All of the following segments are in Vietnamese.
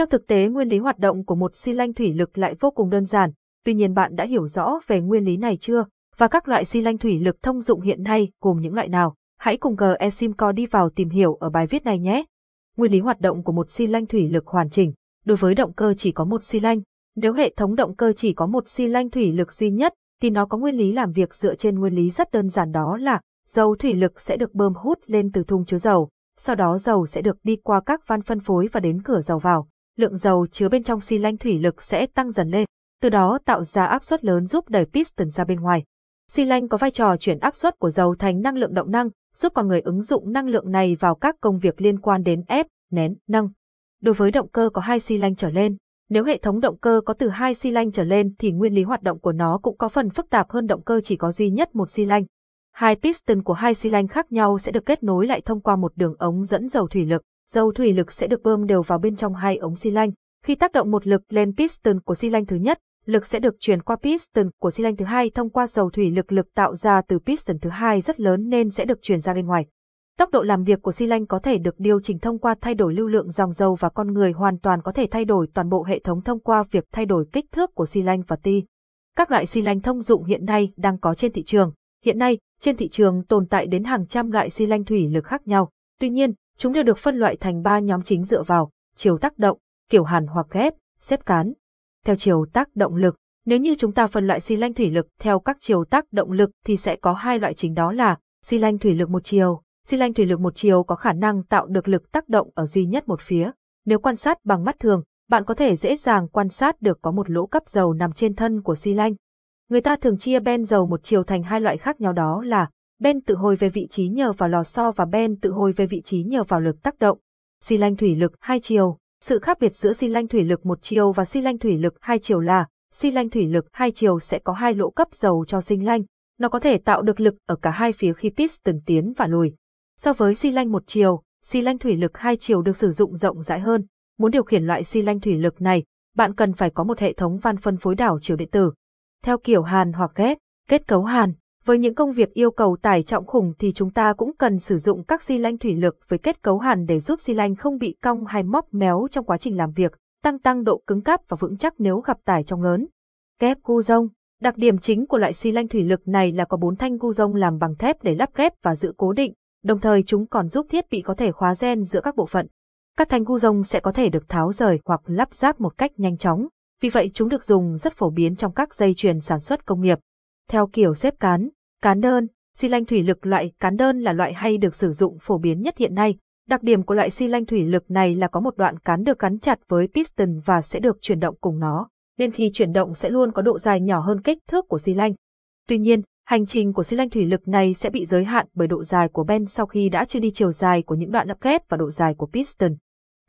Trong thực tế nguyên lý hoạt động của một xi lanh thủy lực lại vô cùng đơn giản, tuy nhiên bạn đã hiểu rõ về nguyên lý này chưa? Và các loại xi lanh thủy lực thông dụng hiện nay gồm những loại nào? Hãy cùng GESIMCO đi vào tìm hiểu ở bài viết này nhé. Nguyên lý hoạt động của một xi lanh thủy lực hoàn chỉnh. Đối với động cơ chỉ có một xi lanh, nếu hệ thống động cơ chỉ có một xi lanh thủy lực duy nhất, thì nó có nguyên lý làm việc dựa trên nguyên lý rất đơn giản đó là dầu thủy lực sẽ được bơm hút lên từ thùng chứa dầu, sau đó dầu sẽ được đi qua các van phân phối và đến cửa dầu vào. Lượng dầu chứa bên trong xi lanh thủy lực sẽ tăng dần lên, từ đó tạo ra áp suất lớn giúp đẩy piston ra bên ngoài. Xi lanh có vai trò chuyển áp suất của dầu thành năng lượng động năng, giúp con người ứng dụng năng lượng này vào các công việc liên quan đến ép, nén, nâng. Đối với động cơ có hai xi lanh trở lên, nếu hệ thống động cơ có từ hai xi lanh trở lên thì nguyên lý hoạt động của nó cũng có phần phức tạp hơn động cơ chỉ có duy nhất một xi lanh. Hai piston của hai xi lanh khác nhau sẽ được kết nối lại thông qua một đường ống dẫn dầu thủy lực. Dầu thủy lực sẽ được bơm đều vào bên trong hai ống xi lanh. Khi tác động một lực lên piston của xi lanh thứ nhất, lực sẽ được truyền qua piston của xi lanh thứ hai thông qua dầu thủy lực lực tạo ra từ piston thứ hai rất lớn nên sẽ được truyền ra bên ngoài. Tốc độ làm việc của xi lanh có thể được điều chỉnh thông qua thay đổi lưu lượng dòng dầu và con người hoàn toàn có thể thay đổi toàn bộ hệ thống thông qua việc thay đổi kích thước của xi lanh và ti. Các loại xi lanh thông dụng hiện nay đang có trên thị trường. Hiện nay, trên thị trường tồn tại đến hàng trăm loại xi lanh thủy lực khác nhau. Tuy nhiên, chúng đều được phân loại thành ba nhóm chính dựa vào chiều tác động, kiểu hàn hoặc ghép, xếp cán. Theo chiều tác động lực, nếu như chúng ta phân loại xi lanh thủy lực theo các chiều tác động lực thì sẽ có hai loại chính đó là xi lanh thủy lực một chiều Xi lanh thủy lực một chiều có khả năng tạo được lực tác động ở duy nhất một phía. Nếu quan sát bằng mắt thường, bạn có thể dễ dàng quan sát được có một lỗ cấp dầu nằm trên thân của xi lanh. Người ta thường chia ben dầu một chiều thành hai loại khác nhau đó là ben tự hồi về vị trí nhờ vào lò xo và ben tự hồi về vị trí nhờ vào lực tác động. Xi lanh thủy lực hai chiều. Sự khác biệt giữa xi lanh thủy lực một chiều và xi lanh thủy lực hai chiều là xi lanh thủy lực hai chiều sẽ có hai lỗ cấp dầu cho xi lanh. Nó có thể tạo được lực ở cả hai phía khi piston tiến và lùi. So với xi lanh một chiều, xi lanh thủy lực hai chiều được sử dụng rộng rãi hơn. Muốn điều khiển loại xi lanh thủy lực này, bạn cần phải có một hệ thống van phân phối đảo chiều điện tử. Theo kiểu hàn hoặc ghép, kết cấu hàn, với những công việc yêu cầu tải trọng khủng thì chúng ta cũng cần sử dụng các xi lanh thủy lực với kết cấu hàn để giúp xi lanh không bị cong hay móc méo trong quá trình làm việc, tăng tăng độ cứng cáp và vững chắc nếu gặp tải trọng lớn. Kép gu rông Đặc điểm chính của loại xi lanh thủy lực này là có bốn thanh gu rông làm bằng thép để lắp ghép và giữ cố định, đồng thời chúng còn giúp thiết bị có thể khóa gen giữa các bộ phận. Các thanh gu rông sẽ có thể được tháo rời hoặc lắp ráp một cách nhanh chóng, vì vậy chúng được dùng rất phổ biến trong các dây chuyền sản xuất công nghiệp. Theo kiểu xếp cán, cán đơn, xi lanh thủy lực loại cán đơn là loại hay được sử dụng phổ biến nhất hiện nay. Đặc điểm của loại xi lanh thủy lực này là có một đoạn cán được gắn chặt với piston và sẽ được chuyển động cùng nó, nên khi chuyển động sẽ luôn có độ dài nhỏ hơn kích thước của xi lanh. Tuy nhiên, Hành trình của xi lanh thủy lực này sẽ bị giới hạn bởi độ dài của ben sau khi đã chưa đi chiều dài của những đoạn lắp ghép và độ dài của piston.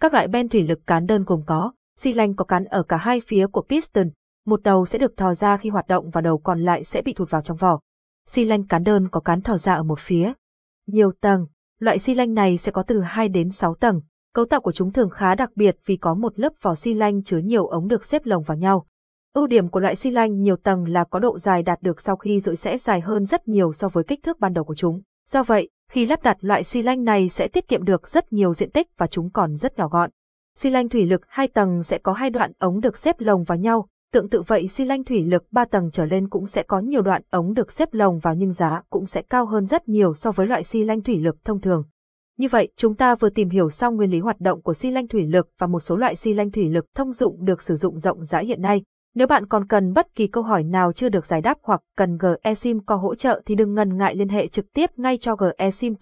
Các loại ben thủy lực cán đơn gồm có, xi lanh có cán ở cả hai phía của piston, một đầu sẽ được thò ra khi hoạt động và đầu còn lại sẽ bị thụt vào trong vỏ. Xi lanh cán đơn có cán thò ra ở một phía. Nhiều tầng, loại xi lanh này sẽ có từ 2 đến 6 tầng. Cấu tạo của chúng thường khá đặc biệt vì có một lớp vỏ xi lanh chứa nhiều ống được xếp lồng vào nhau. Ưu điểm của loại xi lanh nhiều tầng là có độ dài đạt được sau khi rỗi sẽ dài hơn rất nhiều so với kích thước ban đầu của chúng. Do vậy, khi lắp đặt loại xi lanh này sẽ tiết kiệm được rất nhiều diện tích và chúng còn rất nhỏ gọn. Xi lanh thủy lực hai tầng sẽ có hai đoạn ống được xếp lồng vào nhau, tương tự vậy xi lanh thủy lực 3 tầng trở lên cũng sẽ có nhiều đoạn ống được xếp lồng vào nhưng giá cũng sẽ cao hơn rất nhiều so với loại xi lanh thủy lực thông thường. Như vậy, chúng ta vừa tìm hiểu xong nguyên lý hoạt động của xi lanh thủy lực và một số loại xi lanh thủy lực thông dụng được sử dụng rộng rãi hiện nay. Nếu bạn còn cần bất kỳ câu hỏi nào chưa được giải đáp hoặc cần GESIM có hỗ trợ thì đừng ngần ngại liên hệ trực tiếp ngay cho GESIM